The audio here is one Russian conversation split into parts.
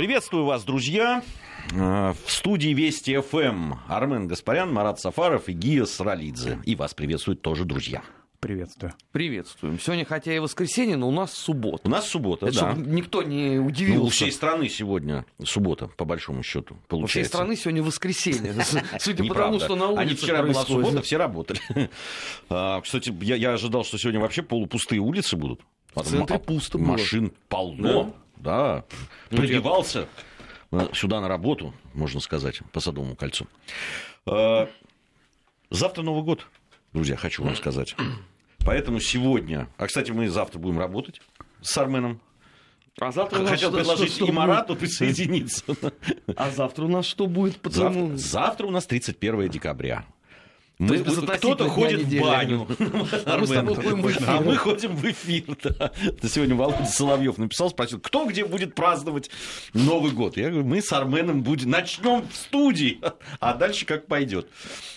Приветствую вас, друзья. В студии Вести ФМ Армен Гаспарян, Марат Сафаров и Гия Сралидзе. И вас приветствуют тоже друзья. Приветствую. Приветствуем. Сегодня, хотя и воскресенье, но у нас суббота. У нас суббота, Это да. чтобы никто не удивился. Ну, у всей страны сегодня суббота, по большому счету, У всей получается. страны сегодня воскресенье. Судя по тому, что на улице Они вчера была суббота, все работали. А, Кстати, я, ожидал, что сегодня вообще полупустые улицы будут. В центре А, пусто было. Машин полно, да. Э, сюда на работу, можно сказать, по Садовому кольцу. А, Завтра Новый год, друзья, хочу вам сказать. Поэтому сегодня... А, кстати, мы завтра будем работать с Арменом. А завтра у нас Хотел что- предложить что- и что Марату присоединиться. будет? А завтра у нас что будет? Завтра, завтра у нас 31 декабря. То Мы, кто-то ходит в баню. А мы с тобой ходим в эфир. А мы ходим в эфир. Да. Сегодня Володя Соловьев написал, спросил, кто где будет праздновать Новый год. Я говорю, мы с Арменом будем. Начнем в студии, а дальше как пойдет.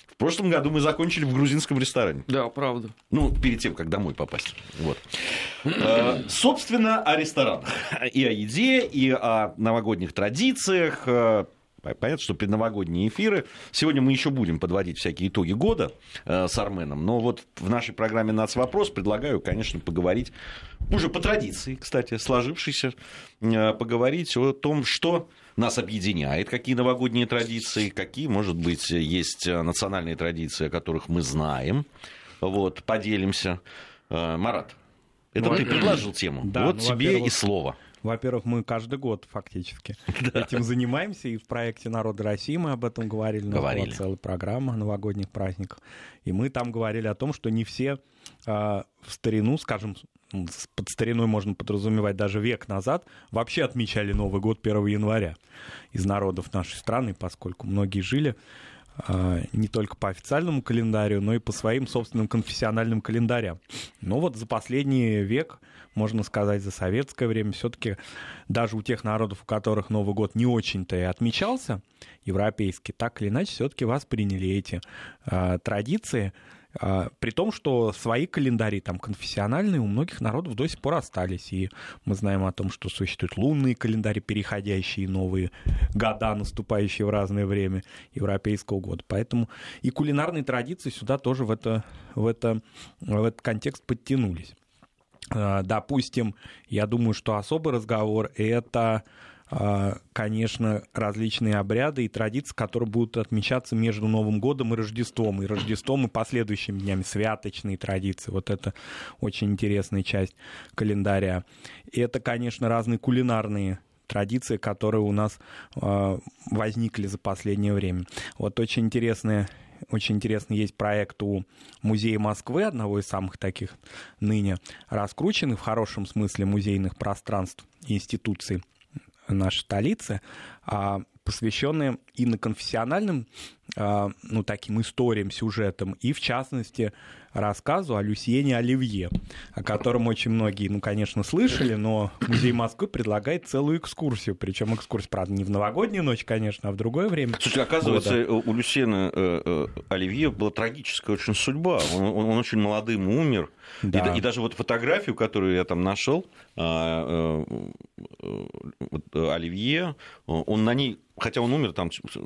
В прошлом году мы закончили в грузинском ресторане. Да, правда. Ну, перед тем, как домой попасть. Вот. Э, Собственно, о ресторанах. И о еде, и о новогодних традициях. Э, Понятно, что предновогодние эфиры. Сегодня мы еще будем подводить всякие итоги года э, с Арменом. Но вот в нашей программе «Нацвопрос» предлагаю, конечно, поговорить уже по традиции, кстати, сложившейся, э, поговорить о том, что нас объединяет, какие новогодние традиции, какие, может быть, есть э, национальные традиции, о которых мы знаем. Вот, поделимся. Э, Марат, это Ну, ты предложил тему. да, вот ну, тебе и слово. Во-первых, мы каждый год фактически этим занимаемся, и в проекте «Народы России» мы об этом говорили. У нас была целая программа новогодних праздниках. И мы там говорили о том, что не все а, в старину, скажем, под стариной можно подразумевать даже век назад, вообще отмечали Новый год 1 января из народов нашей страны, поскольку многие жили а, не только по официальному календарю, но и по своим собственным конфессиональным календарям. Но вот за последний век, можно сказать, за советское время, все-таки даже у тех народов, у которых Новый год не очень-то и отмечался, европейский, так или иначе, все-таки восприняли эти а, традиции, а, при том, что свои календари там конфессиональные у многих народов до сих пор остались. И мы знаем о том, что существуют лунные календари, переходящие новые года, наступающие в разное время европейского года. Поэтому и кулинарные традиции сюда тоже в, это, в, это, в этот контекст подтянулись. А, Допустим, я думаю, что особый разговор — это а, конечно, различные обряды и традиции, которые будут отмечаться между Новым годом и Рождеством, и Рождеством, и последующими днями, святочные традиции. Вот это очень интересная часть календаря. И это, конечно, разные кулинарные традиции, которые у нас а, возникли за последнее время. Вот очень интересная очень интересный есть проект у Музея Москвы, одного из самых таких ныне раскрученных, в хорошем смысле, музейных пространств и институций нашей столицы, а, посвященные иноконфессиональным, ну, таким историям, сюжетам, и, в частности, рассказу о Люсьене Оливье, о котором очень многие, ну, конечно, слышали, но Музей Москвы предлагает целую экскурсию, причем экскурсия, правда, не в новогоднюю ночь, конечно, а в другое время. Слушай, оказывается, года. у Люсьена э, э, Оливье была трагическая очень судьба. Он, он- он очень молодым умер. И Да. да- И, даже вот фотографию, которую я там нашел, а, э, э, э, Оливье, он на ней, хотя он умер там что-то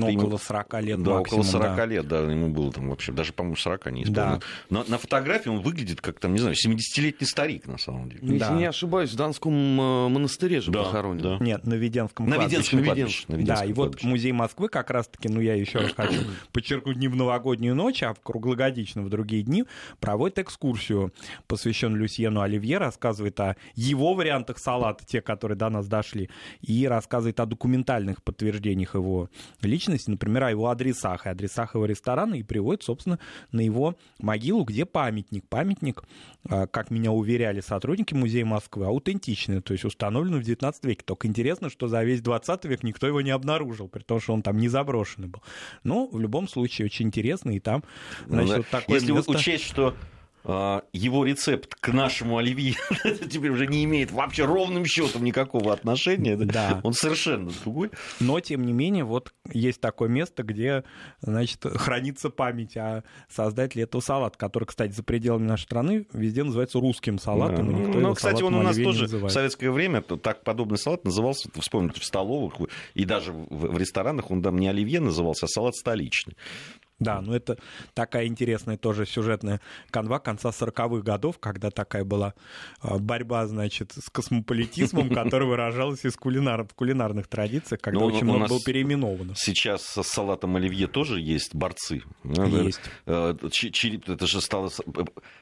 Ну, около 40 лет Да, максимум, около 40 да. лет, да, ему было там вообще, даже, по-моему, 40 не исполнилось. Да. Но на фотографии он выглядит как, там, не знаю, 70-летний старик, на самом деле. Если Да. не ошибаюсь, в Данском э, монастыре же похоронен. да. Нет, на Веденском На кладбище. Веденском на кладбище. на Да, и вот кладбище. музей Москвы как раз-таки, ну я еще раз хочу подчеркнуть, не в новогоднюю ночь, а в круглогодично в другие дни проводит экскурсию, посвященную Люсьену Оливье, рассказывает о его вариантах салата, те, которые до нас дошли, и рассказывает о документальных подтверждениях его личности, например, о его адресах, и адресах его ресторана, и приводит, собственно, на его могилу, где памятник. Памятник, а, как меня уверяли сотрудники музея Москвы, аутентичный, то есть установлен в 19 веке. Только интересно, что за весь 20 век никто его не обнаружил, при том, что он там не заброшенный был. Но в любом случае очень интересно, и там, Ну, значит, да. вот такое Если место... учесть, что его рецепт к нашему оливье теперь уже не имеет вообще ровным счетом никакого отношения. Да. Он совершенно другой. Но, тем не менее, вот есть такое место, где, значит, хранится память о создателе этого салата, который, кстати, за пределами нашей страны везде называется русским салатом. Да. никто ну, кстати, он у нас тоже в советское время так подобный салат назывался, вспомните, в столовых и даже в ресторанах он там не оливье назывался, а салат столичный. Да, ну это такая интересная тоже сюжетная канва конца 40-х годов, когда такая была а, борьба, значит, с космополитизмом, которая выражалась из кулинар... в кулинарных традициях, когда ну, очень много было переименовано. Сейчас с салатом оливье тоже есть борцы. Есть. Э, это же стало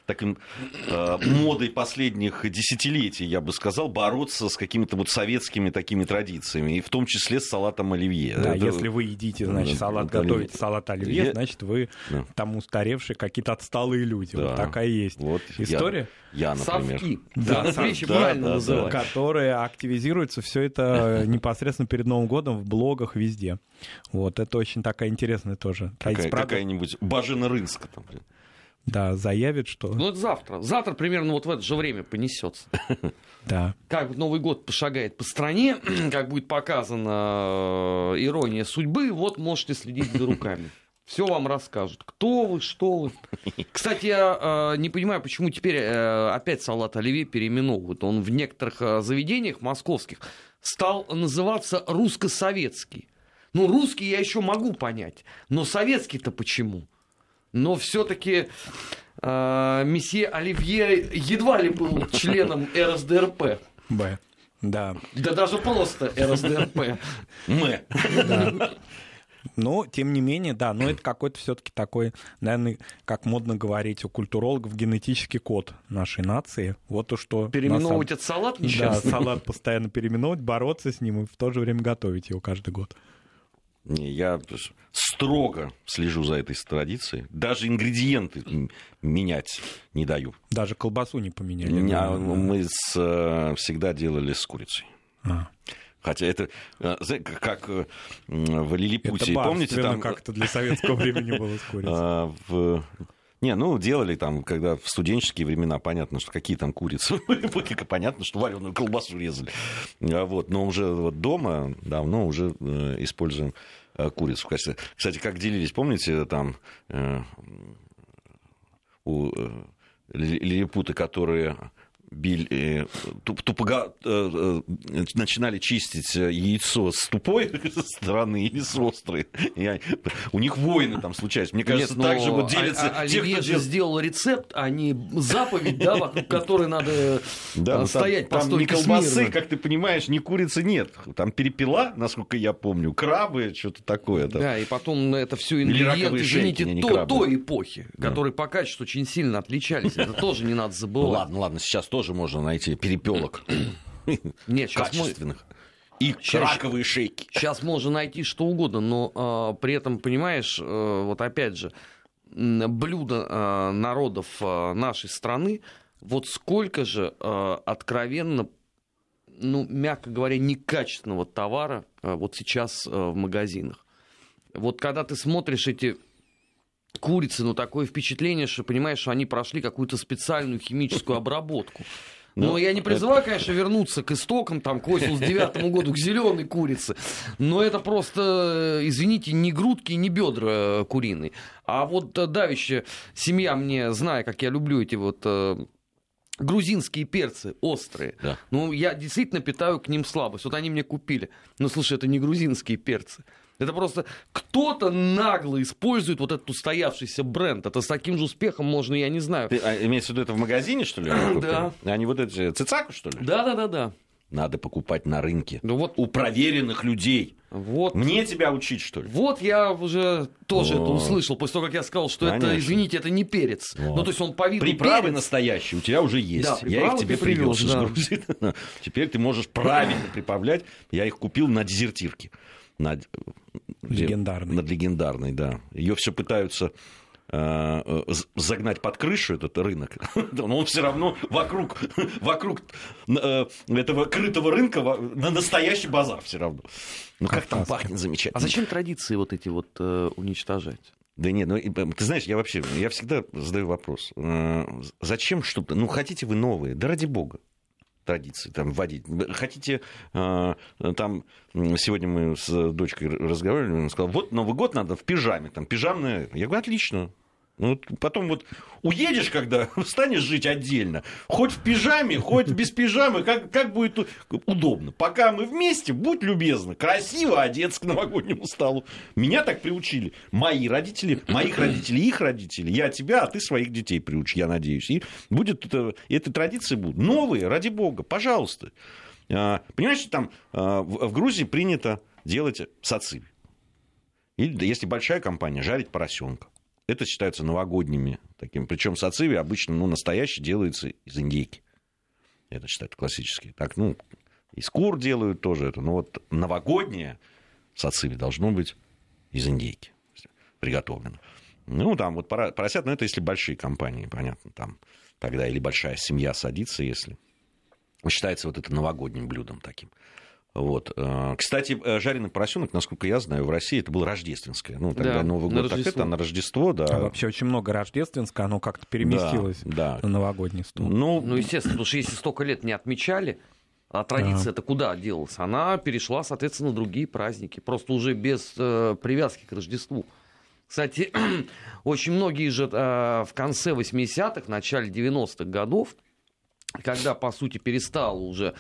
таким э, модой последних десятилетий, я бы сказал, бороться с какими-то вот советскими такими традициями, и в том числе с салатом оливье. Да, это... если вы едите, значит, салат, готовите салат оливье, значит, вы да. там устаревшие какие-то отсталые люди. Да. Вот такая есть вот история. Я, я например. Совки. Да, да, вещи да, правильно да, называть. Которые активизируются все это непосредственно перед Новым годом в блогах везде. Вот, это очень такая интересная тоже. Какая, какая-нибудь Бажена Рынска там, блин. Да, заявит, что... Ну, это завтра. Завтра примерно вот в это же время понесется. Да. Как Новый год пошагает по стране, как будет показана э, ирония судьбы, вот можете следить за руками. Все вам расскажут. Кто вы, что вы. Кстати, я э, не понимаю, почему теперь э, опять салат оливье переименовывают. Он в некоторых э, заведениях московских стал называться русско-советский. Ну, русский я еще могу понять, но советский-то почему? Но все-таки э, месье Оливье едва ли был членом РСДРП. Б. Да. Да даже просто РСДРП. Мы. Да. Но, тем не менее, да, но это какой-то все-таки такой, наверное, как модно говорить у культурологов, генетический код нашей нации. Вот то, что... Переименовывать этот салат несчастный? Да, салат постоянно переименовывать, бороться с ним и в то же время готовить его каждый год. Я строго слежу за этой традицией. Даже ингредиенты менять не даю. Даже колбасу не поменяли? Мы с, э, всегда делали с курицей. А. Хотя это, э, как э, в Лилипуте, это помните? Там как-то для советского времени было с курицей. Не, ну, делали там, когда в студенческие времена, понятно, что какие там курицы, понятно, что вареную колбасу резали. А вот, но уже вот дома давно уже э, используем курицу. Кстати, как делились, помните, там у лилипуты, которые били, тупого, э, э, начинали чистить яйцо с тупой стороны или с острой. И у них войны там случаются. Мне кажется, Нет, так же вот делятся а, те, кто же сделал рецепт, а не заповедь, да, вокруг которой надо да, стоять там, там ни колбасы, как ты понимаешь, ни курицы нет. Там перепела, насколько я помню, крабы, что-то такое. Там. Да, и потом это все ингредиенты, извините, шейки, то, той эпохи, да. которые по качеству очень сильно отличались. Это тоже не надо забывать. Ну ладно, ладно, сейчас тоже тоже можно найти перепелок Нет, качественных. И сейчас, раковые шейки. Сейчас можно найти что угодно, но э, при этом, понимаешь, э, вот опять же, блюда э, народов э, нашей страны, вот сколько же э, откровенно, ну, мягко говоря, некачественного товара э, вот сейчас э, в магазинах. Вот когда ты смотришь эти курицы, ну, такое впечатление, что, понимаешь, что они прошли какую-то специальную химическую обработку. Но ну, я не призываю, это... конечно, вернуться к истокам, там, к 89 году, к зеленой курице. Но это просто, извините, не грудки, не бедра э, куриные. А вот э, давище семья мне, зная, как я люблю эти вот э, грузинские перцы острые. Да. Ну, я действительно питаю к ним слабость. Вот они мне купили. Но, слушай, это не грузинские перцы. Это просто кто-то нагло использует вот этот устоявшийся бренд. Это с таким же успехом можно, я не знаю. Ты а, имеется в виду это в магазине, что ли? Да. Они вот эти цицаку, что ли? Да, да, да, да. Надо покупать на рынке. Ну вот у проверенных людей. Вот. Мне тебя учить, что ли? Вот я уже тоже О. это услышал, после того, как я сказал, что Конечно. это, извините, это не перец. Вот. Ну, то есть он по виду Приправы перец. настоящие у тебя уже есть. Да, я их тебе привез. Да. Теперь ты можешь правильно приправлять. Я их купил на дезертирке над, легендарной. над легендарной, да. Ее все пытаются э, загнать под крышу этот рынок, но он все равно вокруг, вокруг э, этого крытого рынка на настоящий базар все равно. Ну как там пахнет замечательно. А зачем традиции вот эти вот э, уничтожать? Да нет, ну ты знаешь, я вообще, я всегда задаю вопрос. Зачем что-то? Ну, хотите вы новые? Да ради бога традиции там вводить. Хотите, там, сегодня мы с дочкой разговаривали, он сказал, вот Новый год надо в пижаме, там, пижамное. Я говорю, отлично, ну, потом вот уедешь, когда станешь жить отдельно, хоть в пижаме, хоть без пижамы, как, как будет удобно. Пока мы вместе, будь любезна, красиво одеться к новогоднему столу. Меня так приучили. Мои родители, моих родителей, их родители. Я тебя, а ты своих детей приучи, я надеюсь. И будет это, эти традиции будут новые, ради бога, пожалуйста. А, понимаешь, там а, в Грузии принято делать сациви. Или, если большая компания, жарить поросенка. Это считается новогодними таким. Причем сациви обычно ну, настоящий делается из индейки. Это считают классические. Так, ну, из кур делают тоже это. Но вот новогоднее сациви должно быть из индейки приготовлено. Ну, там вот поросят, но это если большие компании, понятно, там тогда или большая семья садится, если считается вот это новогодним блюдом таким. Вот. Э, кстати, э, жареный поросенок, насколько я знаю, в России это было рождественское. Ну, тогда да, Новый год так это, на Рождество, да. А вообще очень много рождественское, оно как-то переместилось да, да. на новогодний стол. Ну, ну, естественно, потому что если столько лет не отмечали, а традиция это куда делась? Она перешла, соответственно, на другие праздники, просто уже без э, привязки к Рождеству. Кстати, очень многие же э, в конце 80-х, начале 90-х годов, когда, по сути, перестал уже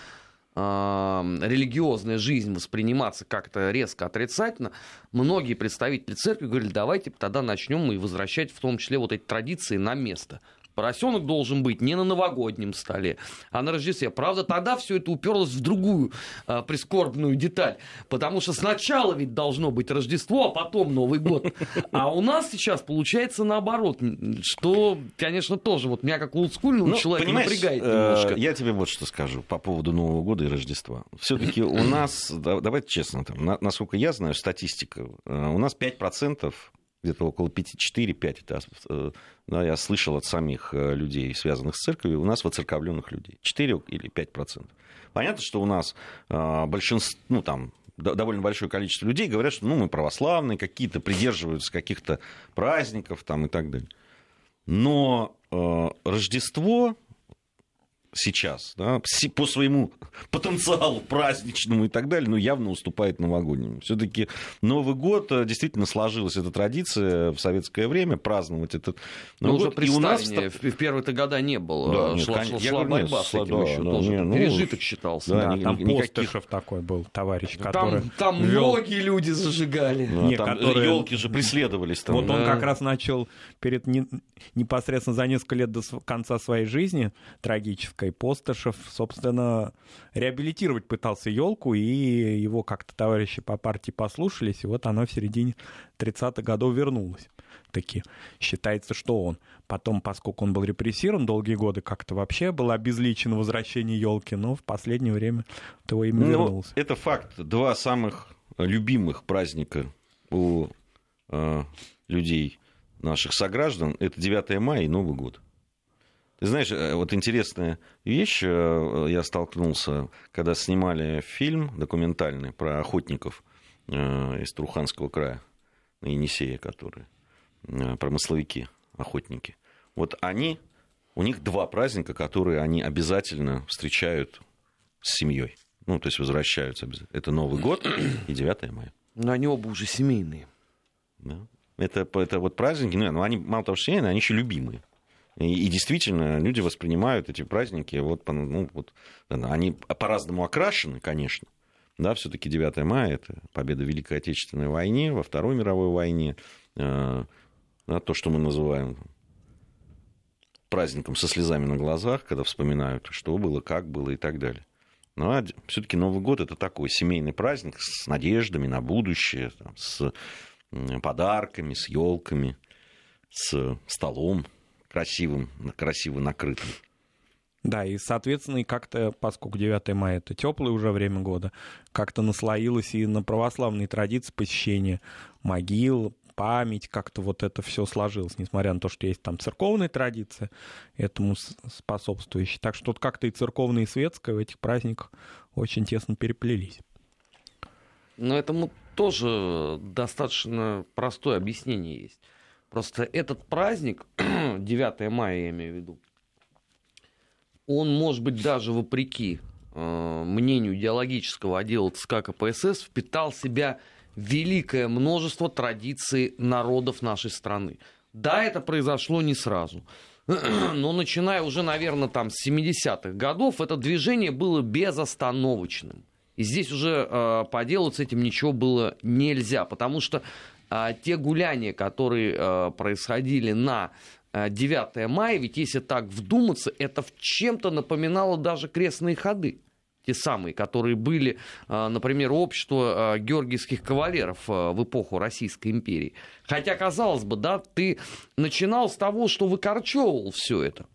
религиозная жизнь восприниматься как-то резко отрицательно, многие представители церкви говорили, давайте тогда начнем и возвращать в том числе вот эти традиции на место. Поросенок должен быть не на новогоднем столе, а на Рождестве. Правда, тогда все это уперлось в другую а, прискорбную деталь. Потому что сначала ведь должно быть Рождество, а потом Новый год. А у нас сейчас получается наоборот. Что, конечно, тоже вот меня как олдскульного ну, человека напрягает немножко. Э, я тебе вот что скажу по поводу Нового года и Рождества. Все-таки у нас, давайте честно, там, насколько я знаю, статистика, э, у нас 5% где-то около 5-4-5, это, э, да, я слышал от самих э, людей, связанных с церковью, у нас воцерковленных людей 4 или 5 процентов. Понятно, что у нас э, большинство, ну там, довольно большое количество людей говорят, что ну, мы православные, какие-то придерживаются каких-то праздников там, и так далее. Но э, Рождество сейчас, да, по своему потенциалу праздничному и так далее, но явно уступает новогоднему. Все-таки Новый год э, действительно сложилась эта традиция в советское время праздновать этот Новый ну, год. Уже и у нас в первые-то года не было. Да, нет, шла, шла, шла борьба нет, с этим да, еще да, тоже. Не, ну, Пережиток считался. Да, да, там никаких... Постышев такой был, товарищ, который... Там, там вел... многие люди зажигали. Да, нет, там которые... елки же преследовались. Там. Вот да. он как раз начал перед не... непосредственно за несколько лет до конца своей жизни трагической и Постышев, собственно, реабилитировать пытался елку, и его как-то товарищи по партии послушались, и вот она в середине 30-х годов вернулась. Таки считается, что он. Потом, поскольку он был репрессирован долгие годы, как-то вообще было обезличено возвращение елки, но в последнее время его имя ну, вернулся. Это факт. Два самых любимых праздника у э, людей, наших сограждан, это 9 мая и Новый год. Знаешь, э, вот интересная вещь, э, я столкнулся, когда снимали фильм документальный про охотников э, из Труханского края, на Енисея, которые промысловики, охотники. Вот они, у них два праздника, которые они обязательно встречают с семьей. Ну, то есть возвращаются. Это Новый год и 9 мая. Но они оба уже семейные. Да. Это, это вот праздники, ну, они мало того, что семейные, они еще любимые. И, действительно, люди воспринимают эти праздники, вот, ну, вот, они по-разному окрашены, конечно. Да, все-таки 9 мая это победа в Великой Отечественной войне, во Второй мировой войне, э, да, то, что мы называем праздником со слезами на глазах, когда вспоминают, что было, как было и так далее. Ну, а все-таки Новый год это такой семейный праздник с надеждами на будущее, там, с подарками, с елками, с столом красивым, красиво накрытым. Да, и, соответственно, и как-то, поскольку 9 мая это теплое уже время года, как-то наслоилось и на православные традиции посещения могил, память, как-то вот это все сложилось, несмотря на то, что есть там церковная традиция, этому способствующая. Так что тут как-то и церковное, и светское в этих праздниках очень тесно переплелись. Но этому тоже достаточно простое объяснение есть. Просто этот праздник, 9 мая я имею в виду, он, может быть, даже вопреки э, мнению идеологического отдела ЦК КПСС, впитал в себя великое множество традиций народов нашей страны. Да, это произошло не сразу. Но начиная уже, наверное, там с 70-х годов, это движение было безостановочным. И здесь уже э, поделать этим ничего было нельзя, потому что те гуляния, которые э, происходили на 9 мая, ведь если так вдуматься, это в чем-то напоминало даже крестные ходы те самые, которые были, а, например, общество а, георгиевских кавалеров а, в эпоху Российской империи. Хотя, казалось бы, да, ты начинал с того, что выкорчевывал все это.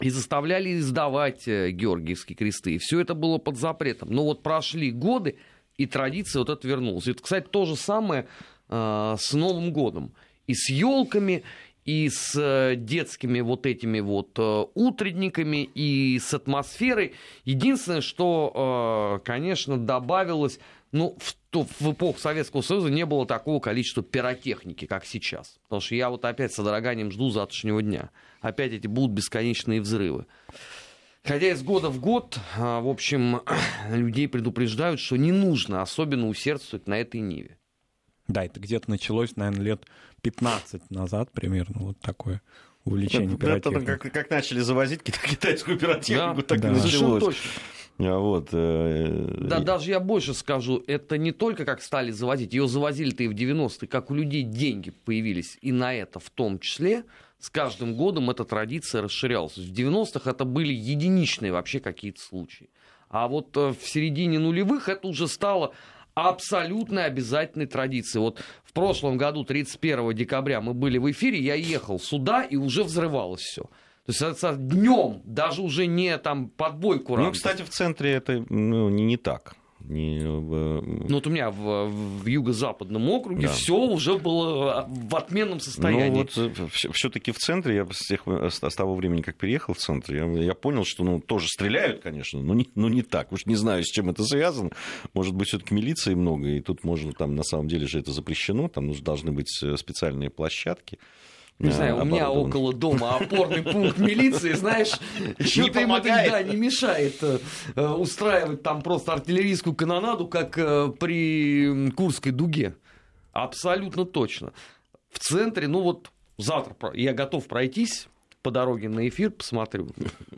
И заставляли издавать э, георгиевские кресты. И все это было под запретом. Но вот прошли годы, и традиция вот эта вернулась. Это, кстати, то же самое э, с Новым годом. И с елками, и с э, детскими вот этими вот э, утренниками, и с атмосферой. Единственное, что, э, конечно, добавилось, ну, в, в эпоху Советского Союза не было такого количества пиротехники, как сейчас. Потому что я вот опять с содроганием жду завтрашнего дня. Опять эти будут бесконечные взрывы. Хотя из года в год, в общем, людей предупреждают, что не нужно особенно усердствовать на этой ниве. Да, это где-то началось, наверное, лет 15 назад примерно вот такое увлечение пиротехникой. Это, как, как начали завозить китайскую пиротехнику, да, так да. и началось. точно. А вот, э... Да, даже я больше скажу, это не только как стали завозить, ее завозили-то и в 90-е, как у людей деньги появились, и на это в том числе, с каждым годом эта традиция расширялась. В 90-х это были единичные вообще какие-то случаи. А вот э, в середине нулевых это уже стало абсолютно обязательной традицией. Вот в прошлом году, 31 декабря, мы были в эфире, я ехал сюда, и уже взрывалось все. То есть днем, даже уже не там подбой курантов. Ну, кстати, в центре это ну, не, не так не. Ну вот у меня в, в юго-западном округе да. все уже было в отменном состоянии. Ну вот э, все-таки в центре, я с, тех, с того времени, как переехал в центр, я, я понял, что ну, тоже стреляют, конечно, но не, но не так. Уж не знаю, с чем это связано. Может быть, все-таки милиции много, и тут можно там на самом деле же это запрещено, там должны быть э, специальные площадки. Не знаю, у меня около дома опорный пункт милиции, знаешь, что-то им это да, не мешает э, устраивать там просто артиллерийскую канонаду, как э, при Курской дуге. Абсолютно точно. В центре, ну вот завтра я готов пройтись по дороге на эфир, посмотрю,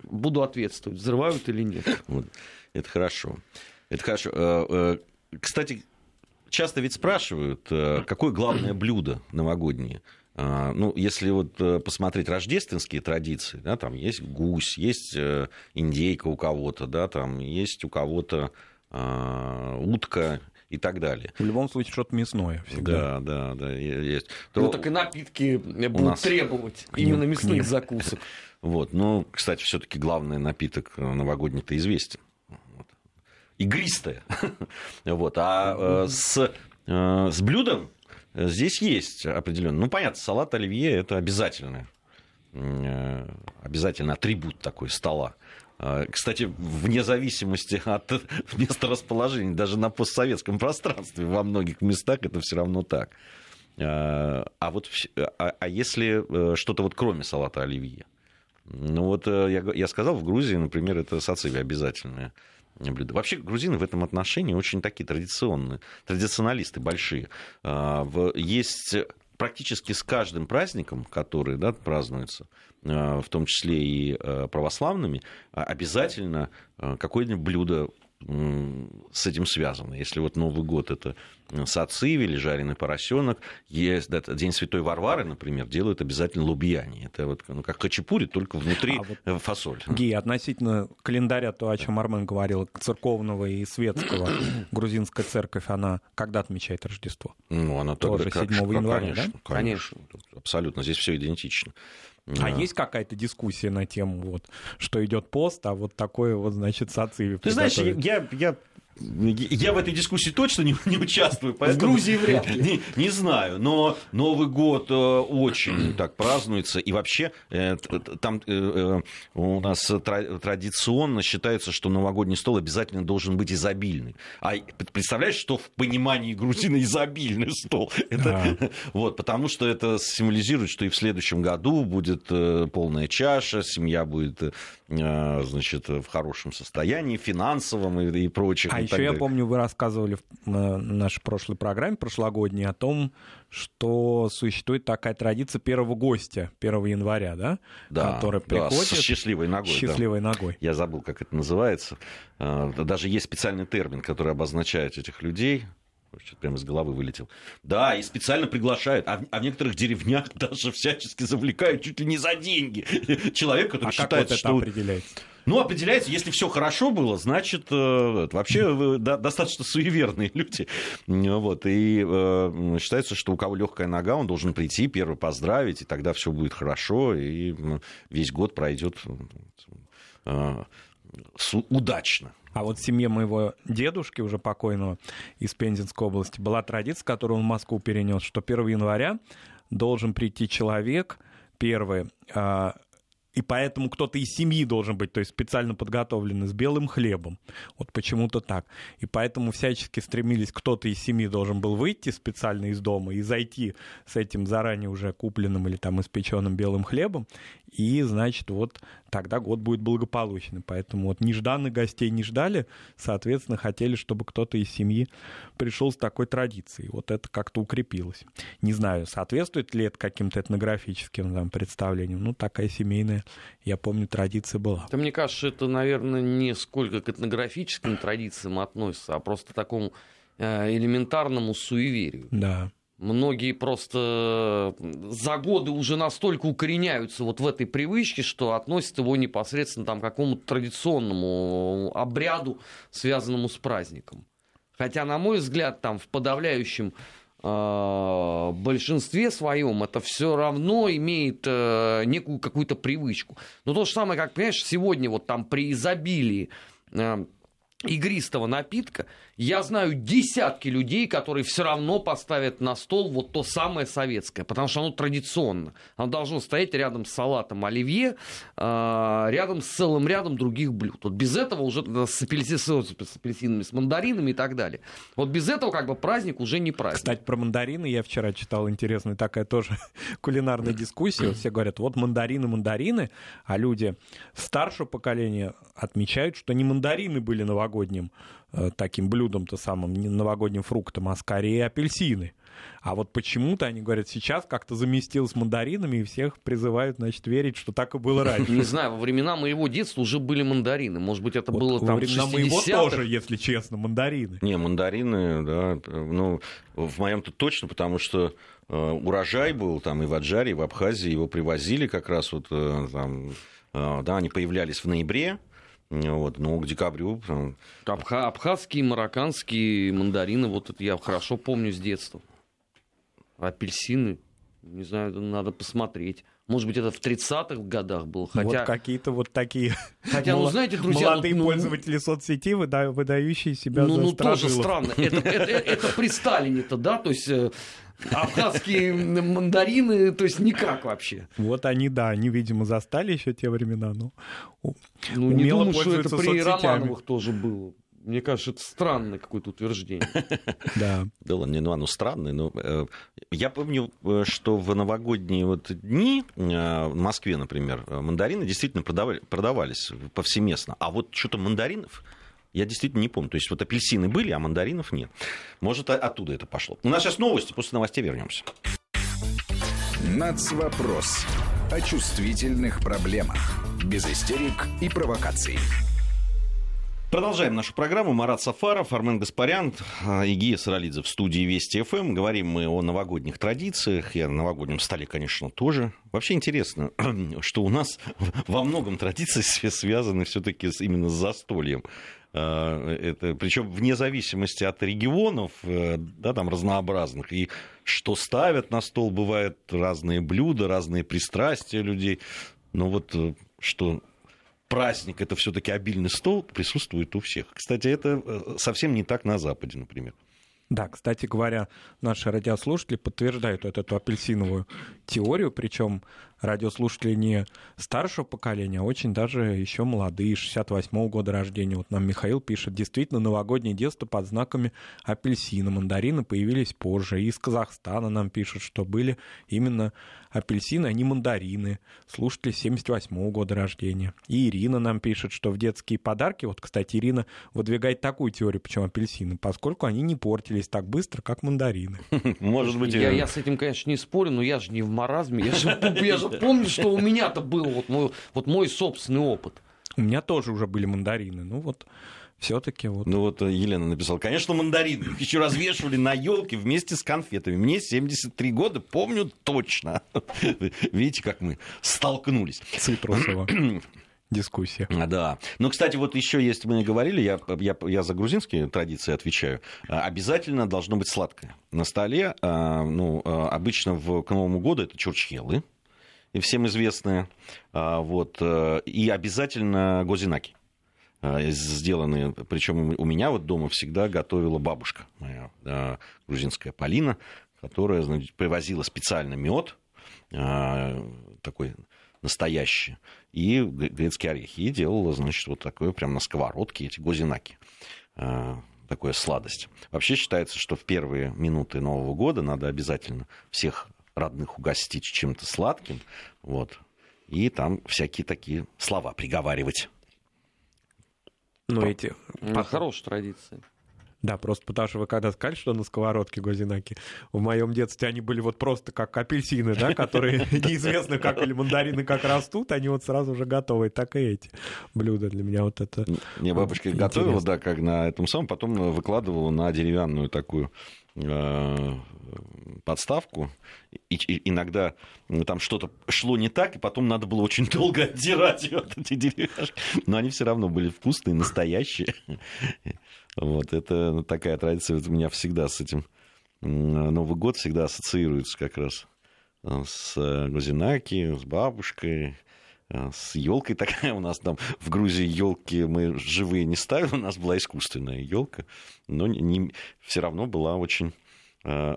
буду ответствовать, взрывают или нет. Вот. Это хорошо. Это хорошо. Э, кстати, часто ведь спрашивают, какое главное блюдо новогоднее а, ну, если вот э, посмотреть рождественские традиции, да, там есть гусь, есть э, индейка у кого-то, да, там есть у кого-то а, утка и так далее. В любом случае что-то мясное всегда. Да, да, да, есть. То ну, так и напитки будут нас... требовать к именно ним, мясных закусок. Вот, ну, кстати, все-таки главный напиток новогодний-то известен. Вот. Игристое. вот, а э, с, э, с блюдом Здесь есть определенно. Ну, понятно, салат оливье это обязательный, э, обязательный атрибут такой стола. Э, кстати, вне зависимости от места расположения, даже на постсоветском пространстве во многих местах это все равно так. Э, а вот а, а если что-то вот кроме салата оливье? Ну вот я, я сказал, в Грузии, например, это сациви обязательное блюда. Вообще грузины в этом отношении очень такие традиционные, традиционалисты большие. А, есть практически с каждым праздником, который да, празднуется, а, в том числе и а, православными, обязательно какое-нибудь блюдо с этим связано. Если вот Новый год это сациви или жареный поросенок, есть да, День Святой Варвары, например, делают обязательно лубьяни. Это вот ну, как хачапури, только внутри а вот, э, фасоль. Гей, относительно календаря, то, о чем Армен говорил, церковного и светского, грузинская церковь, она когда отмечает Рождество? Ну, она тоже 7 января, конечно, да? Конечно, абсолютно, здесь все идентично. А есть какая-то дискуссия на тему, вот, что идет пост, а вот такое вот, значит, сациви Ты знаешь, я, я я в этой дискуссии точно не, не участвую. Поэтому в Грузии вряд ли. Не, не знаю, но Новый год э, очень так празднуется. И вообще э, там э, у нас традиционно считается, что новогодний стол обязательно должен быть изобильный. А представляешь, что в понимании грузина изобильный стол? Это, да. вот, потому что это символизирует, что и в следующем году будет полная чаша, семья будет значит, в хорошем состоянии, финансовом и, и прочих. А еще я помню, вы рассказывали в нашей прошлой программе, прошлогодней, о том, что существует такая традиция первого гостя 1 января, да? Да, который приходит да, с счастливой ногой. Счастливой да. ногой. Я забыл, как это называется. А, даже есть специальный термин, который обозначает этих людей. Что-то прямо из головы вылетел. Да, и специально приглашают. А в, а в некоторых деревнях даже всячески завлекают чуть ли не за деньги. Человек, который а считает, как вот что... это определяется? Ну, определяется, если все хорошо было, значит, э, вообще вы достаточно суеверные люди. Вот, и э, считается, что у кого легкая нога, он должен прийти, первый поздравить, и тогда все будет хорошо, и весь год пройдет э, удачно. А вот в семье моего дедушки, уже покойного, из Пензенской области, была традиция, которую он в Москву перенес, что 1 января должен прийти человек, первый, и поэтому кто-то из семьи должен быть, то есть специально подготовленный, с белым хлебом. Вот почему-то так. И поэтому всячески стремились, кто-то из семьи должен был выйти специально из дома и зайти с этим заранее уже купленным или там испеченным белым хлебом, и, значит, вот тогда год будет благополучный. Поэтому вот нежданных гостей не ждали, соответственно, хотели, чтобы кто-то из семьи пришел с такой традицией. Вот это как-то укрепилось. Не знаю, соответствует ли это каким-то этнографическим там, представлениям. Ну, такая семейная, я помню, традиция была. Да, мне кажется, это, наверное, не сколько к этнографическим традициям относится, а просто такому э, элементарному суеверию. Да. Многие просто за годы уже настолько укореняются вот в этой привычке, что относят его непосредственно там, к какому-то традиционному обряду, связанному с праздником. Хотя, на мой взгляд, там в подавляющем э, большинстве своем это все равно имеет э, некую какую-то привычку. Но то же самое, как, понимаешь, сегодня вот там при изобилии э, игристого напитка, я знаю десятки людей, которые все равно поставят на стол вот то самое советское, потому что оно традиционно. Оно должно стоять рядом с салатом оливье, а, рядом с целым рядом других блюд. Вот без этого уже с, апельси, с апельсинами, с мандаринами и так далее. Вот без этого как бы праздник уже не праздник. Кстати, про мандарины я вчера читал интересную такая тоже кулинарная дискуссия. Все говорят, вот мандарины, мандарины, а люди старшего поколения отмечают, что не мандарины были новогодним Э, таким блюдом-то самым, не новогодним фруктом, а скорее апельсины. А вот почему-то они говорят, сейчас как-то заместил с мандаринами, и всех призывают, значит, верить, что так и было раньше. Не знаю, во времена моего детства уже были мандарины. Может быть, это вот было там Во времена моего тоже, если честно, мандарины. Не, мандарины, да. Ну, в моем-то точно, потому что э, урожай был там и в Аджаре, и в Абхазии, его привозили как раз вот э, там, да, они появлялись в ноябре, вот, но к декабрю... Абха, абхазские, марокканские мандарины, вот это я хорошо помню с детства. Апельсины, не знаю, надо посмотреть. Может быть, это в 30-х годах было. Хотя... Вот какие-то вот такие Хотя, ну, знаете, друзья... Молодые ну, пользователи соцсети, выдающие себя ну, за Ну, тоже странно. Это, это, это при Сталине-то, да? То есть э, абхазские мандарины, то есть никак вообще. Вот они, да, они, видимо, застали еще те времена, но ну, не думаю, что это при соцсетями. Романовых тоже было. Мне кажется, это странное какое-то утверждение. Да. Да ладно, не, ну оно странное, но э, я помню, э, что в новогодние вот дни э, в Москве, например, мандарины действительно продавали, продавались повсеместно, а вот что-то мандаринов я действительно не помню. То есть вот апельсины были, а мандаринов нет. Может, оттуда это пошло. У нас сейчас новости, после новостей вернемся. Нацвопрос. О чувствительных проблемах. Без истерик и провокаций. Продолжаем нашу программу. Марат Сафаров, Армен Гаспарян и Гия Саралидзе в студии Вести ФМ. Говорим мы о новогодних традициях и о новогоднем столе, конечно, тоже. Вообще интересно, что у нас во многом традиции связаны все-таки именно с застольем. А, это, причем вне зависимости от регионов, э, да, там разнообразных, и что ставят на стол, бывают разные блюда, разные пристрастия людей. Но вот э, что праздник это все-таки обильный стол, присутствует у всех. Кстати, это э, совсем не так на Западе, например. Да, кстати говоря, наши радиослушатели подтверждают вот эту апельсиновую теорию, причем радиослушатели не старшего поколения, а очень даже еще молодые, 68-го года рождения. Вот нам Михаил пишет, действительно, новогоднее детство под знаками апельсина. Мандарины появились позже. И из Казахстана нам пишут, что были именно апельсины, а не мандарины. Слушатели 78-го года рождения. И Ирина нам пишет, что в детские подарки, вот, кстати, Ирина выдвигает такую теорию, почему апельсины, поскольку они не портились так быстро, как мандарины. Может быть, Я, я с этим, конечно, не спорю, но я же не в маразме. Я же, я же помню, что у меня-то был вот мой, вот мой собственный опыт. У меня тоже уже были мандарины. Ну вот, все-таки вот. Ну вот э, Елена написала, конечно, мандарины. Еще развешивали на елке вместе с конфетами. Мне 73 года, помню точно. Видите, как мы столкнулись. Цитрусово. Дискуссия. А, Да. Ну, кстати, вот еще есть, мы говорили, я, я, я за грузинские традиции отвечаю, а, обязательно должно быть сладкое. На столе, а, ну, обычно в, к Новому году это чурчхелы, и всем известные, вот, э, и обязательно гозинаки а, сделанные, причем у меня вот дома всегда готовила бабушка моя, а, грузинская Полина, которая значит, привозила специально мед такой настоящий, и грецкие орехи, и делала, значит, вот такое прям на сковородке эти гозинаки а, такая сладость. Вообще считается, что в первые минуты Нового года надо обязательно всех родных угостить чем-то сладким, вот, и там всякие такие слова приговаривать. Ну, эти... Ну, Хорошая традиция. Да, просто потому что вы когда сказали, что на сковородке гозинаки, в моем детстве они были вот просто как апельсины, да, которые неизвестно как, или мандарины как растут, они вот сразу уже готовы, так и эти блюда для меня вот это... Мне бабушка готовила, да, как на этом самом, потом выкладывала на деревянную такую подставку. И, и иногда ну, там что-то шло не так, и потом надо было очень долго отдирать вот эти деревяшки. Но они все равно были вкусные, настоящие. Вот, это такая традиция у меня всегда с этим. Новый год всегда ассоциируется как раз э, с э, Гузинаки, с бабушкой, э, с елкой такая у нас там в Грузии елки мы живые не ставили, у нас была искусственная елка, но не, не- все равно была очень э,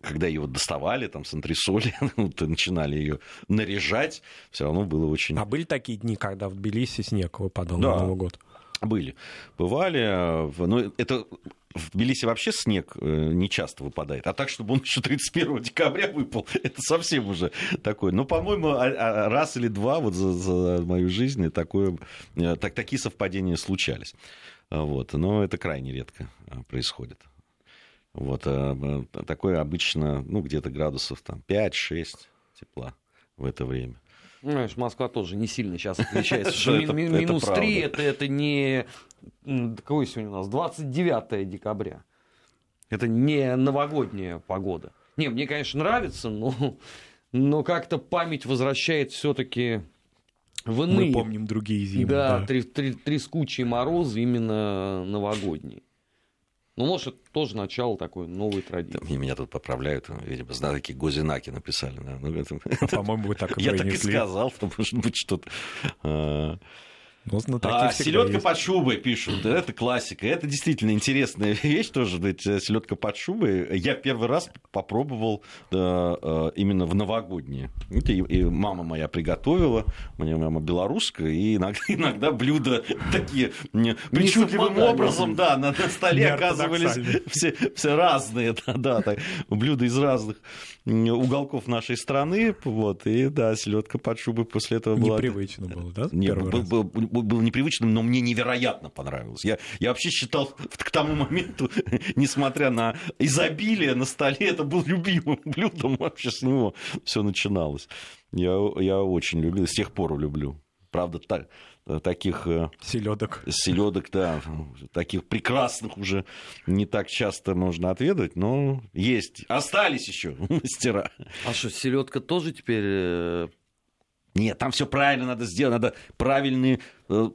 когда ее вот доставали там с антресоли, вот, и начинали ее наряжать, все равно было очень А были такие дни, когда в Тбилиси снег выпадал Да. на Новый год? Были. Бывали. э, Но это в Тбилиси вообще снег э, не часто выпадает. А так, чтобы он еще 31 декабря выпал, это совсем уже такое. Ну, по-моему, а- а раз или два вот за, за мою жизнь такое, э, так, такие совпадения случались. А, Вот. Но это крайне редко происходит. Вот. Такое обычно, ну, где-то градусов там 5-6 тепла в это время. Знаешь, Москва тоже не сильно сейчас отличается. Минус правда. 3 это, это не... м, Какое сегодня у нас? 29 декабря. Это не новогодняя погода. Не, мне, конечно, нравится, но, но как-то память возвращает все-таки в иные... Мы помним другие зимы. да, да. три- три- трескучие морозы именно новогодние. Ну, может, это тоже начало такой новой традиции. Мне- Меня тут поправляют, видимо, знаки Гозинаки написали. да. Ну, это- А, По-моему, вы так и Я так и сказал, что может быть что-то. А, Ну, А, селедка есть. под шубой пишут. Да, Это классика. Это действительно интересная вещь тоже. Селедка под шубой. Я первый раз попробовал да, э, именно в новогодние. Это и, и мама моя приготовила. У меня мама белорусская. И иногда, иногда блюда такие причудливым образом да, на, на столе оказывались все, все разные. Да, да, так, блюда из разных уголков нашей страны. Вот, и да, селедка под шубой после этого была. Непривычно было, да? Не, был, был- был- был непривычным, но мне невероятно понравилось. Я, я вообще считал к тому моменту, несмотря на изобилие на столе, это был любимым блюдом вообще с него все начиналось. Я, я очень люблю, с тех пор люблю. Правда, та- таких э, Селедок. селедок, да, таких прекрасных уже не так часто можно отведать, но есть. Остались еще мастера. А что, селедка тоже теперь э, Нет, там все правильно надо сделать, надо правильные э,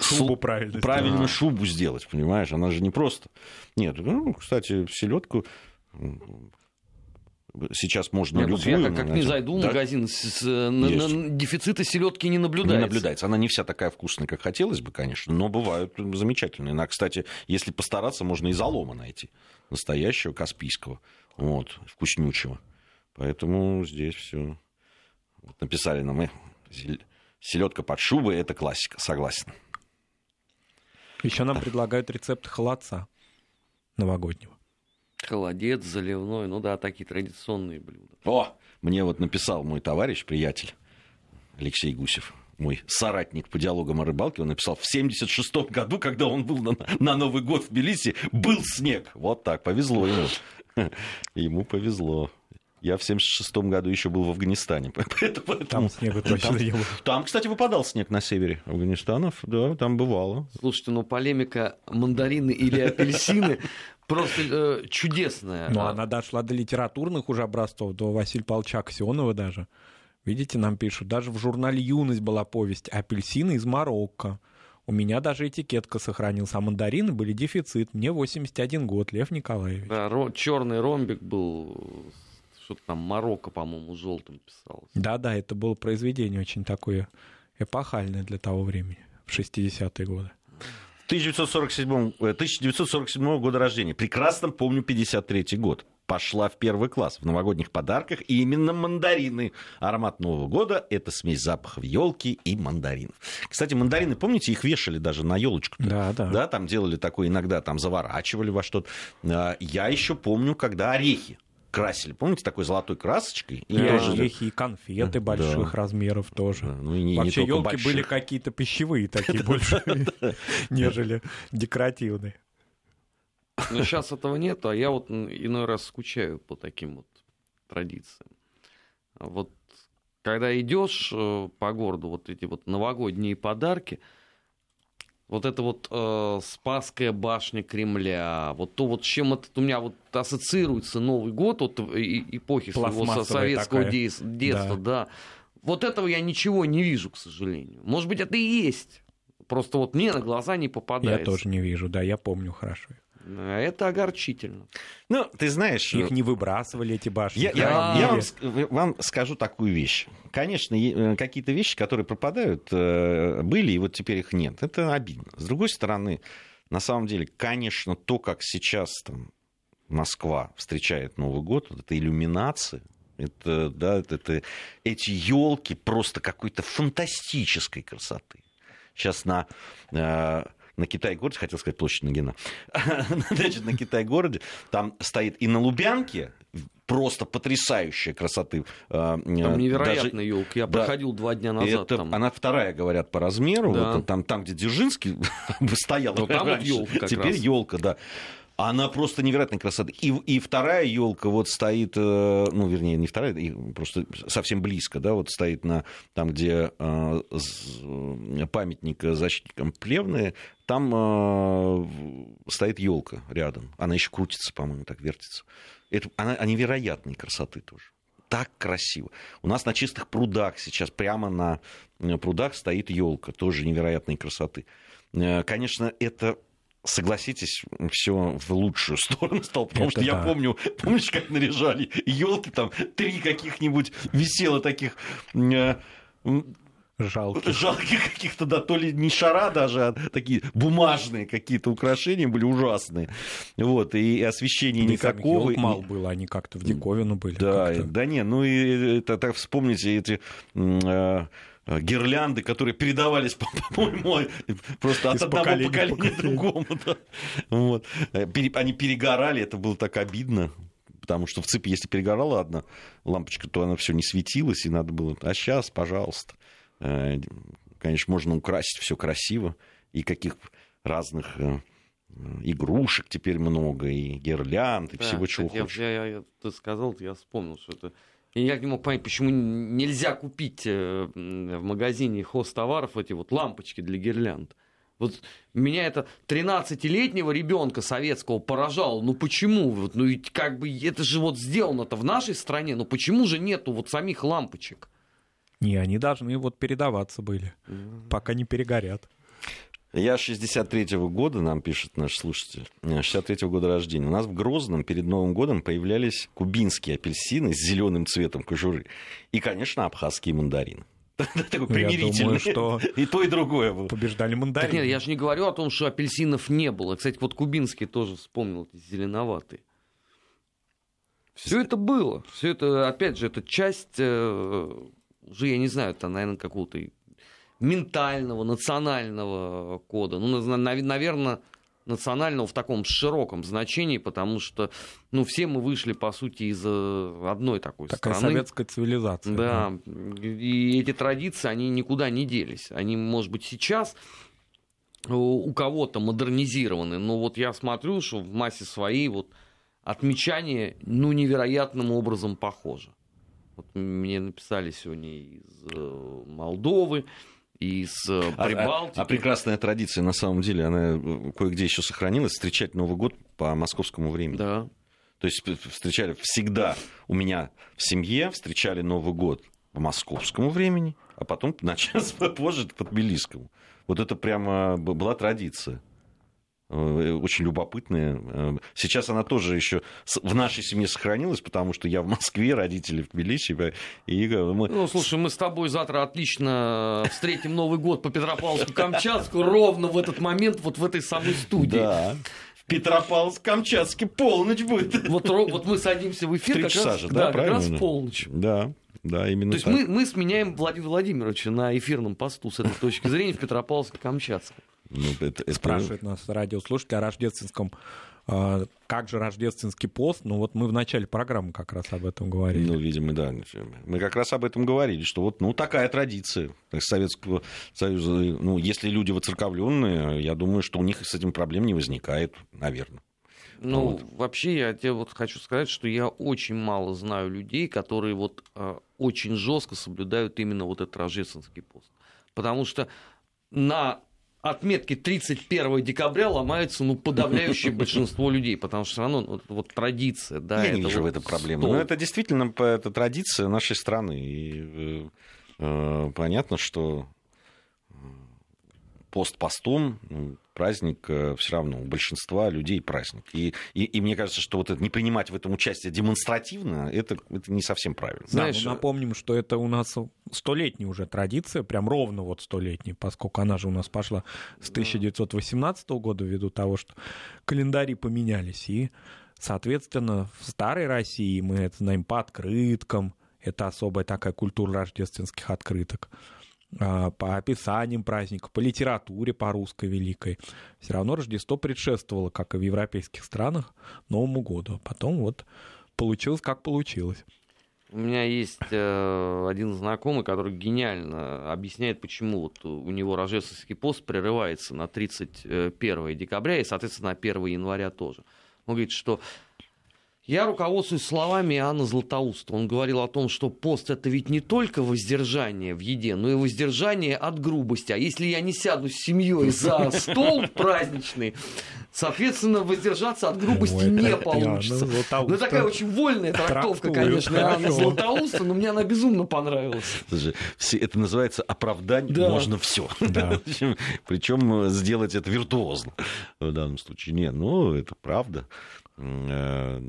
Шубу правильно правильно сделать. шубу сделать, понимаешь? Она же не просто. Нет, ну, кстати, селедку сейчас можно Нет, любую. я как, как не найти. зайду в Да? магазин, с- с- на- на- дефицита селедки не Не наблюдается. наблюдается. Она не вся такая вкусная, как хотелось бы, конечно, но бывают замечательные. На, кстати, если постараться, можно и залома найти. Настоящего, каспийского. Вот, вкуснючего. Поэтому здесь все. Вот написали нам, э, селедка под шубой это классика, согласен. Еще нам предлагают рецепт холодца новогоднего. Холодец, заливной, ну да, такие традиционные блюда. О, мне вот написал мой товарищ, приятель Алексей Гусев, мой соратник по диалогам о рыбалке, он написал, в 76 году, когда он был на, на Новый год в Тбилиси, был снег. Вот так, повезло ему. Ему повезло. Я в 76 году еще был в Афганистане. Поэтому, Там снега точно не было. Там, кстати, выпадал снег на севере Афганистана. Да, там бывало. Слушайте, ну полемика мандарины или апельсины просто э, чудесная. Но А, Ну, она дошла до литературных уже образцов, до Василия Павловича Аксенова даже. Видите, нам пишут, даже в журнале «Юность» была повесть «Апельсины из Марокко». У меня даже этикетка сохранилась, а мандарины были дефицит. Мне 81 год, Лев Николаевич. Да, черный ромбик был, что-то там Марокко, по-моему, желтым писалось. Да-да, это было произведение очень такое эпохальное для того времени, в 60-е годы. 1947, э, 1947 года рождения. Прекрасно помню 53 год. Пошла в первый класс в новогодних подарках и именно мандарины. Аромат Нового года – это смесь запахов елки и мандаринов. Кстати, мандарины, помните, их вешали даже на елочку. Да, да. Да, там делали такое, иногда там заворачивали во что-то. А, Я еще помню, когда орехи красили. Помните, такой золотой красочкой? И тоже- орехи, и конфеты Да. больших размеров тоже. Да, ну и не- Вообще елки были какие-то пищевые такие больше, нежели декоративные. Но сейчас этого нет, а я вот иной раз скучаю по таким вот традициям. Вот когда идешь э, по городу, вот эти вот новогодние подарки, вот это вот э, Спасская башня Кремля, вот то вот с чем это у меня вот ассоциируется Новый год вот и- эпохи своего советского такая. детства, да. Вот этого я ничего не вижу, к сожалению. Может быть, это и есть. Просто вот мне на глаза не Я попадается. тоже не вижу, да, я помню хорошо. Это огорчительно. Ну, ты знаешь... Их не выбрасывали, эти башни. Я, я- я вам, ск- вам скажу такую вещь. Конечно, э, какие-то вещи, которые пропадают, э, были, и вот теперь их нет. Это обидно. С другой стороны, на самом деле, конечно, то, как сейчас там, Москва встречает Новый год, вот эта иллюминация, это, да, это, это- эти елки просто какой-то фантастической красоты. Сейчас на, э, на Китай-городе, хотел сказать площадь Нагина, значит, на Китай-городе, там стоит и на Лубянке просто потрясающая красоты. э, Там э, невероятная елка. Я да. проходил два дня назад. это, там. Она вторая, говорят, по размеру. Да. Вот там, там, где Дзержинский стоял там раньше. ёлка как Теперь раз. елка, да. Она просто невероятной красоты. И, и вторая елка вот стоит, э, ну, вернее, не вторая, просто совсем близко, да, вот стоит на там, где памятник защитникам Плевны, там э, стоит елка рядом. Она еще крутится, по-моему, так вертится. Это, она, она невероятной красоты тоже. Так красиво. У нас на чистых прудах сейчас прямо на э, прудах стоит елка, тоже невероятной красоты. Э, Конечно, это согласитесь, все в лучшую сторону стало, потому Это что я да. помню, помнишь, как наряжали елки, там три каких-нибудь висело таких э, м, Жалко. жалких каких-то, да, то ли не шара даже, а такие бумажные какие-то украшения были ужасные. Вот, и освещения Да никакого. и- мало было, они как-то в диковину были. да, как-то. да не, ну и это так вспомните эти э, э, гирлянды, которые передавались, по- по-моему, просто от Из одного поколения поколения к поколение. другому. да. Вот. Э, Они перегорали, это было так обидно. Потому что в цепи, если перегорала одна лампочка, то она все не светилась, и надо было. А сейчас, пожалуйста. Э, Конечно, можно украсить все красиво. И каких разных э, игрушек теперь много, и гирлянд, и Да, всего чего я- хочешь. я- я- ты сказал, я вспомнил, что это... Я никак не мог понять, почему нельзя купить э, в магазине хозтоваров эти вот лампочки для гирлянд. Вот меня это 13-летнего ребенка советского поражало. Ну почему? Вот, ну ведь как бы это же вот сделано-то в нашей стране. Ну почему же нету вот самих лампочек? Не, они должны вот передаваться были, пока не перегорят. Я 63-го года, нам пишет наш слушатель, 63-го года рождения. У нас в Грозном перед Новым годом появлялись кубинские апельсины с зеленым цветом кожуры. И, конечно, абхазские мандарины. Такой примирительный. что и то, и другое было. Побеждали Так мандарины. нет, я же не говорю о том, что апельсинов не было. Кстати, вот кубинский тоже вспомнил, зеленоватые. Все это было. Все это, опять же, это часть, э, уже, я не знаю, это, наверное, какого-то ментального, национального кода. Ну, наверное, национального в таком широком значении, потому что, ну, все мы вышли, по сути, из э, одной такой Такая страны. советская цивилизация. Да, и эти традиции, они никуда не делись. Они, может быть, сейчас у кого-то модернизированы, но вот я смотрю, что в массе своей вот отмечание, ну, невероятным образом похоже. Вот мне написали сегодня из э, Молдовы, из э, А, Прибалтики. а- а прекрасная традиция, на самом деле, она э, кое-где еще сохранилась, встречать Новый год по московскому времени. Да. То есть встречали всегда у меня в семье, встречали Новый год по московскому времени, а потом на час позже по тбилисскому. Вот это прямо была традиция. Э, Очень любопытная. Э, Сейчас она тоже еще в нашей семье сохранилась, потому что я в Москве, родители в Тбилиси. И э, мы... Ну, слушай, мы с тобой завтра отлично встретим Новый год по Петропавловску-Камчатску ровно в этот момент, вот в этой самой студии. Да. В Петропавловск-Камчатске полночь будет. Вот, вот мы садимся в эфир Три как часа раз, же, да, как раз полночь. Да, да, именно То есть так. мы, мы сменяем Владимира Владимировича на эфирном посту с этой точки зрения в Петропавловске-Камчатском. Ну, это- это- Спрашивает нас радиослушатель о рождественском э, как же рождественский пост? Ну вот мы в начале программы как раз об этом говорили. Ну, видимо, да. Мы как раз об этом говорили, что вот, ну, такая традиция Советского Союза. Ну, если люди воцерковленные, я думаю, что у них с этим проблем не возникает, наверное. Ну, Вот. вообще, я тебе вот хочу сказать, что я очень мало знаю людей, которые вот э, очень жестко соблюдают именно вот этот рождественский пост. Потому что на отметке 31 декабря ломается ну, подавляющее большинство людей, потому что все равно ну, вот, вот традиция, да, я это не вижу в вот этом проблемы. стол. Но это действительно это традиция нашей страны. И э, э, понятно, что э, пост постом, ну, праздник все равно у большинства людей праздник. И, и, и мне кажется, что вот это, не принимать в этом участие демонстративно, это, это не совсем правильно. Знаешь, да, ну, напомним, что это у нас столетняя уже традиция, прям ровно вот столетняя, поскольку она же у нас пошла с 1918 года ввиду того, что календари поменялись. И, соответственно, в старой России мы это знаем по открыткам, это особая такая культура рождественских открыток по описаниям праздников, по литературе, по русской великой. Все равно Рождество предшествовало, как и в европейских странах, Новому году. А потом вот получилось, как получилось. У меня есть э, один знакомый, который гениально объясняет, почему вот у него рождественский пост прерывается на 31 декабря и, соответственно, на 1 января тоже. Он говорит, что я руководствуюсь словами Иоанна Златоуста. Он говорил о том, что пост это ведь не только воздержание в еде, но и воздержание от грубости. А если я не сяду с семьей за стол праздничный, соответственно, воздержаться от грубости Ой, не это получится. Иоанна Златоуста. Ну, такая очень вольная трактовка, конечно, Иоанна хорошо. Златоуста, но мне она безумно понравилась. Слушай, все- это называется оправдать Да. можно все. Да. Причем сделать это виртуозно в данном случае. Не, ну, это правда. Э,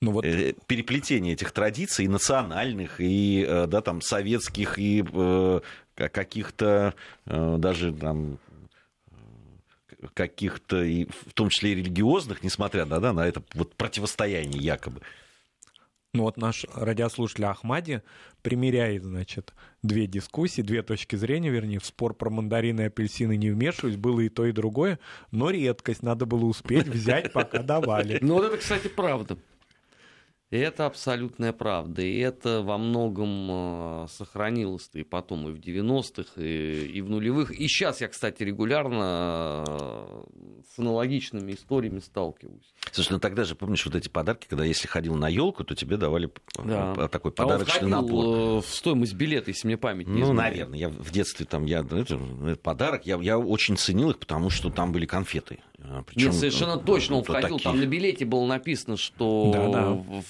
Ну вот э, Переплетение этих традиций и национальных, и э, да, там, советских, и э, ка- каких-то э, даже там э, каких-то, в том числе и религиозных, несмотря на, да, на это вот противостояние якобы. Ну вот наш радиослушатель Ахмади примеряет, значит, две дискуссии, две точки зрения, вернее, в спор про мандарины и апельсины не вмешиваюсь, было и то, и другое, но редкость, надо было успеть взять, пока давали. Ну, вот это, кстати, правда. И Это абсолютная правда. И это во многом э, сохранилось и потом, и в 90-х, и, и в нулевых. И сейчас я, кстати, регулярно э, с аналогичными историями сталкиваюсь. Слушай, ну тогда же, помнишь, вот эти подарки, когда если ходил на елку, то тебе давали Да. э, такой А он подарочный набор. э, в стоимость билета, если мне память не Ну, изменяет. наверное. Я в детстве там, я, это, это подарок, я, я очень ценил их, потому что там были конфеты. А, Причем, Нет, совершенно ну, точно он входил. Там на билете было написано, что Да-да. в,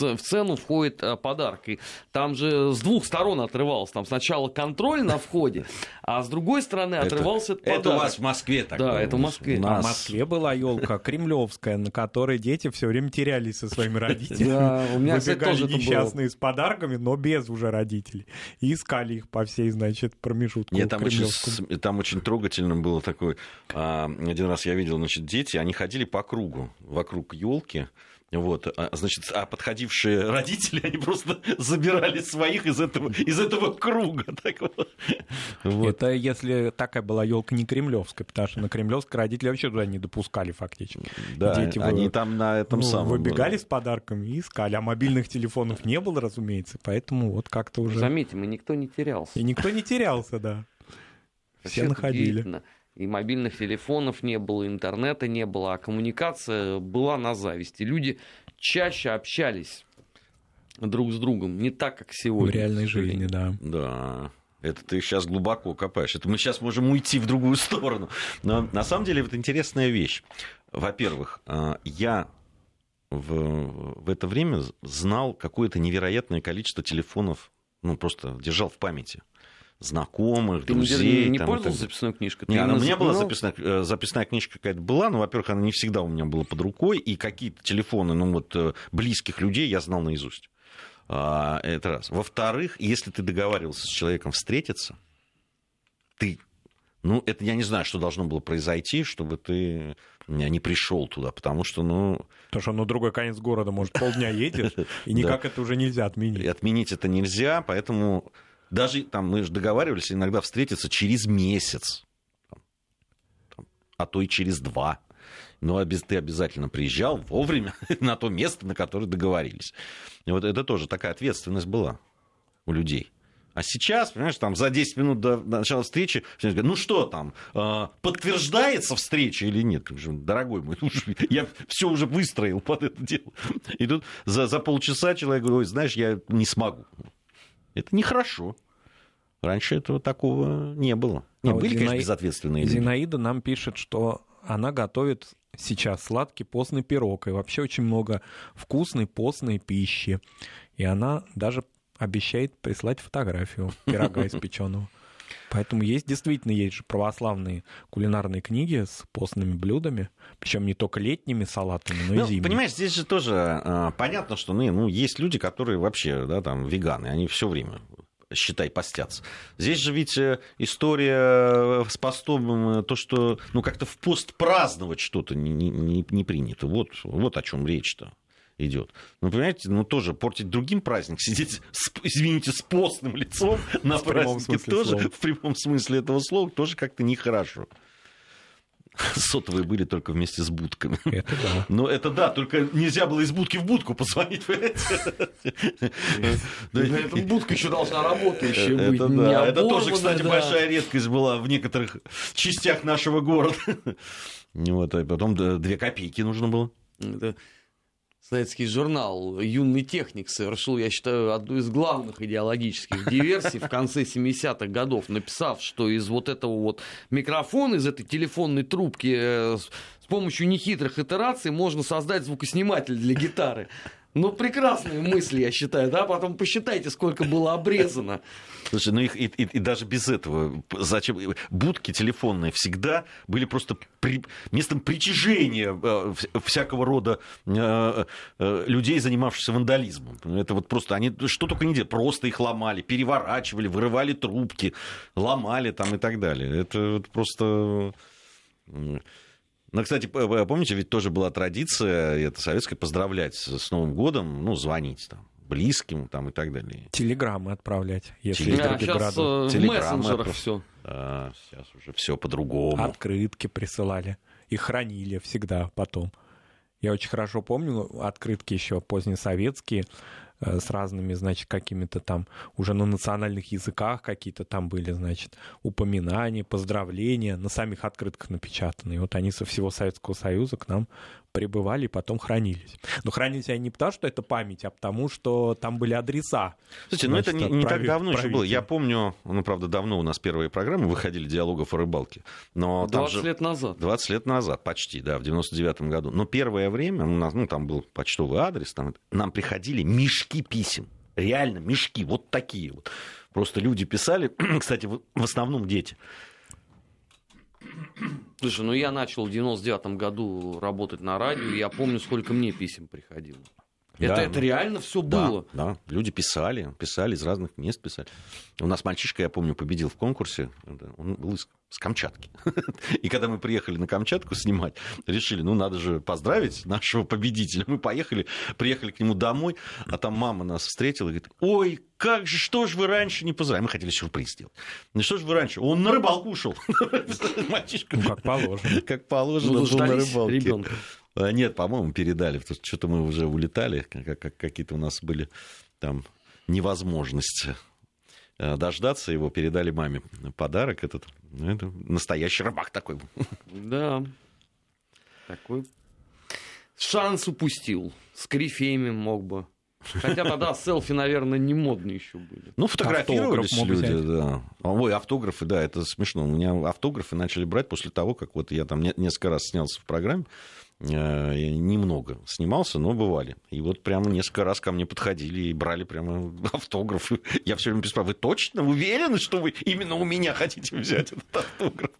в цену входит э, подарок. И там же с двух сторон отрывался. Там сначала контроль на входе, а с другой стороны отрывался это, это у вас в Москве так Да, это в Москве. У нас... А в Москве была елка кремлевская, на которой дети все время терялись со своими родителями. Да, у меня, Выбегали несчастные с подарками, но без уже родителей. И искали их по всей, значит, промежутку Нет, там очень, там очень трогательно было такое. А, один раз я видел, значит, дети, они ходили по кругу вокруг елки. Вот, а, значит, а подходившие родители, они просто забирали своих из этого, из этого круга. Так вот. Это если такая была елка не кремлевская, потому что на кремлевской родители вообще туда не допускали фактически. Да, Дети они вы, там на этом ну, самом... Выбегали с подарками и искали, а мобильных телефонов не было, разумеется, поэтому вот как-то уже... Заметьте, мы никто не терялся. И никто не терялся, да. Все находили и мобильных телефонов не было, интернета не было, а коммуникация была на зависти. Люди чаще общались друг с другом, не так, как сегодня. В реальной жизни, да. Да. Это ты сейчас глубоко копаешь. Это мы сейчас можем уйти в другую сторону. Но на самом деле это интересная вещь. Во-первых, а, я в, в это время знал какое-то невероятное количество телефонов, ну, просто держал в памяти знакомых, Ты друзей. не, не там, пользовался записной книжкой? Не, она, у меня была записная, э, записная книжка какая-то была, но, во-первых, она не всегда у меня была под рукой, и какие-то телефоны, ну, вот, э, близких людей я знал наизусть. А, это раз. Во-вторых, если ты договаривался с человеком встретиться, ты ну, это я не знаю, что должно было произойти, чтобы ты не пришел туда, потому что, ну... Потому что на другой конец города, может, полдня едешь, и никак это уже нельзя отменить. Отменить это нельзя, поэтому даже там мы же договаривались иногда встретиться через месяц, а то и через два. Но ты обязательно приезжал вовремя на то место, на которое договорились. И вот это тоже такая ответственность была у людей. А сейчас, понимаешь, там за 10 минут до начала встречи, ну что там, э, подтверждается встреча или нет? Дорогой мой, я все уже выстроил под это дело. И тут за, за полчаса человек говорит, знаешь, я не смогу. Это нехорошо. Раньше этого такого не было. Не, а были, вот конечно, безответственные люди. Зинаида нам пишет, что она готовит сейчас сладкий постный пирог. И вообще очень много вкусной постной пищи. И она даже обещает прислать фотографию пирога испеченного. Поэтому есть действительно есть же православные кулинарные книги с постными блюдами, причем не только летними салатами, но ну, и зимними. Понимаешь, здесь же тоже э, понятно, что ну, ну, есть люди, которые вообще да, там, веганы, они все время считай, постятся. Здесь же ведь э, история с постом, э, то, что ну, как-то в пост праздновать что-то не, не, не принято. Вот, вот о чем речь-то идет. Ну, понимаете, ну тоже портить другим праздник, сидеть, с, извините, с постным лицом на празднике тоже, в прямом смысле этого слова, тоже как-то нехорошо. Сотовые были только вместе с будками. Это да. Но это да, только нельзя было из будки в будку позвонить. Эта будка еще должна работающая быть. Это тоже, кстати, большая редкость была в некоторых частях нашего города. Вот, а потом две копейки нужно было советский журнал «Юный техник» совершил, я считаю, одну из главных идеологических диверсий в конце 70-х годов, написав, что из вот этого вот микрофона, из этой телефонной трубки э, с помощью нехитрых итераций можно создать звукосниматель для гитары. Ну, прекрасные мысли, я считаю, да? Потом посчитайте, сколько было обрезано. Слушай, ну их и, и, и даже без этого, зачем? Будки телефонные всегда были просто при, местом притяжения э, всякого рода э, э, людей, занимавшихся вандализмом. Это вот просто, они что только не делали, просто их ломали, переворачивали, вырывали трубки, ломали там и так далее. Это вот просто... Ну, кстати, помните, ведь тоже была традиция, это советская, поздравлять с Новым годом, ну, звонить там близким там и так далее. Телеграммы отправлять, если Телеграмм. да, сейчас э, в мессенджерах все. Да, сейчас уже все по-другому. Открытки присылали и хранили всегда потом. Я очень хорошо помню открытки еще позднесоветские э, с разными, значит, какими-то там уже на национальных языках какие-то там были, значит, упоминания, поздравления, на самих открытках напечатаны. И вот они со всего Советского Союза к нам прибывали и потом хранились. Но хранились они не потому, что это память, а потому, что там были адреса. Слушайте, ну это не, не так давно еще было. Я помню, ну, правда, давно у нас первые программы выходили диалогов о рыбалке. Но 20 же... лет назад. 20 лет назад, почти, да, в 99-м году. Но первое время у нас, ну, там был почтовый адрес, там, нам приходили мешки писем. Реально, мешки, вот такие вот. Просто люди писали, кстати, в основном дети. Слушай, ну я начал в 99-м году работать на радио, и я помню, сколько мне писем приходило. Это, Да. это реально все Да, было. да, люди писали, писали из разных мест писали. У нас мальчишка, я помню, победил в конкурсе, он был из, с Камчатки. И когда мы приехали на Камчатку снимать, решили, ну надо же поздравить нашего победителя. Мы поехали, приехали к нему домой, а там мама нас встретила и говорит, ой, как же, что же вы раньше не поздравили? Мы хотели сюрприз сделать. Ну что же вы раньше? Он на рыбалку ушел. Мальчишка. Ну, как положено. Как положено, Ну, был на рыбалке. ребенка. Нет, по-моему, передали, потому что что-то мы уже улетали, как- как- какие-то у нас были там невозможности э, дождаться его, передали маме подарок этот. Ну, это настоящий рыбак такой был. Да. Такой шанс упустил. С корифеями мог бы. Хотя тогда селфи, наверное, не модные еще были. Ну, фотографировались Автограф люди, взять. да. Ой, автографы, да, это смешно. У меня автографы начали брать после того, как вот я там не- несколько раз снялся в программе. Э, Я немного снимался, но бывали. И вот прямо несколько раз ко мне подходили и брали прямо автографы. Я все время спрашиваю, вы точно уверены, что вы именно у меня хотите взять этот автограф?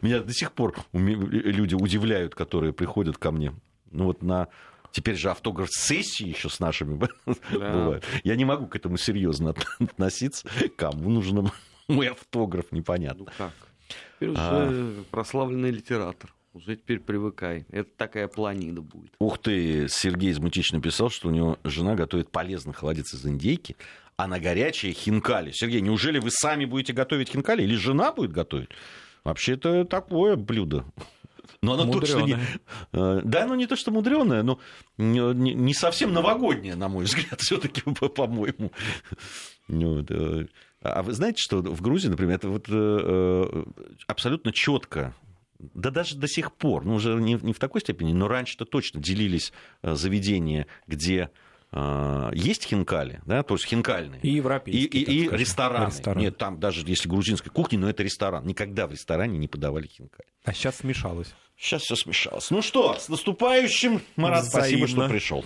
Меня до сих пор люди удивляют, которые приходят ко мне. Ну вот на Теперь же автограф сессии еще с нашими бывает. Я не могу к этому серьезно относиться. Кому нужен мой автограф, непонятно. Ну как? Теперь А. уже прославленный литератор. Уже теперь привыкай. Это такая планида будет. Ух ты, Сергей из Мутич написал, что у него жена готовит полезный холодец из индейки, а на горячее хинкали. Сергей, неужели вы сами будете готовить хинкали или жена будет готовить? Вообще это такое блюдо. Но оно точно не... Э, Да, оно не то, что мудреное, но не совсем новогоднее, на мой взгляд, все-таки, по-моему. Ну, вот, э, А вы знаете, что в Грузии, например, это вот э, э, абсолютно четко да даже до сих пор, ну уже не, не в такой степени, но раньше-то точно делились заведения, где есть хинкали, да, то есть хинкальные. И И, европейские, и- и скажем, рестораны. рестораны. Нет, там даже если грузинская кухня, но это ресторан. Никогда в ресторане не подавали хинкали. А сейчас смешалось. Сейчас все смешалось. Ну что, с наступающим, Марат, спасибо, что Взаимно. пришел.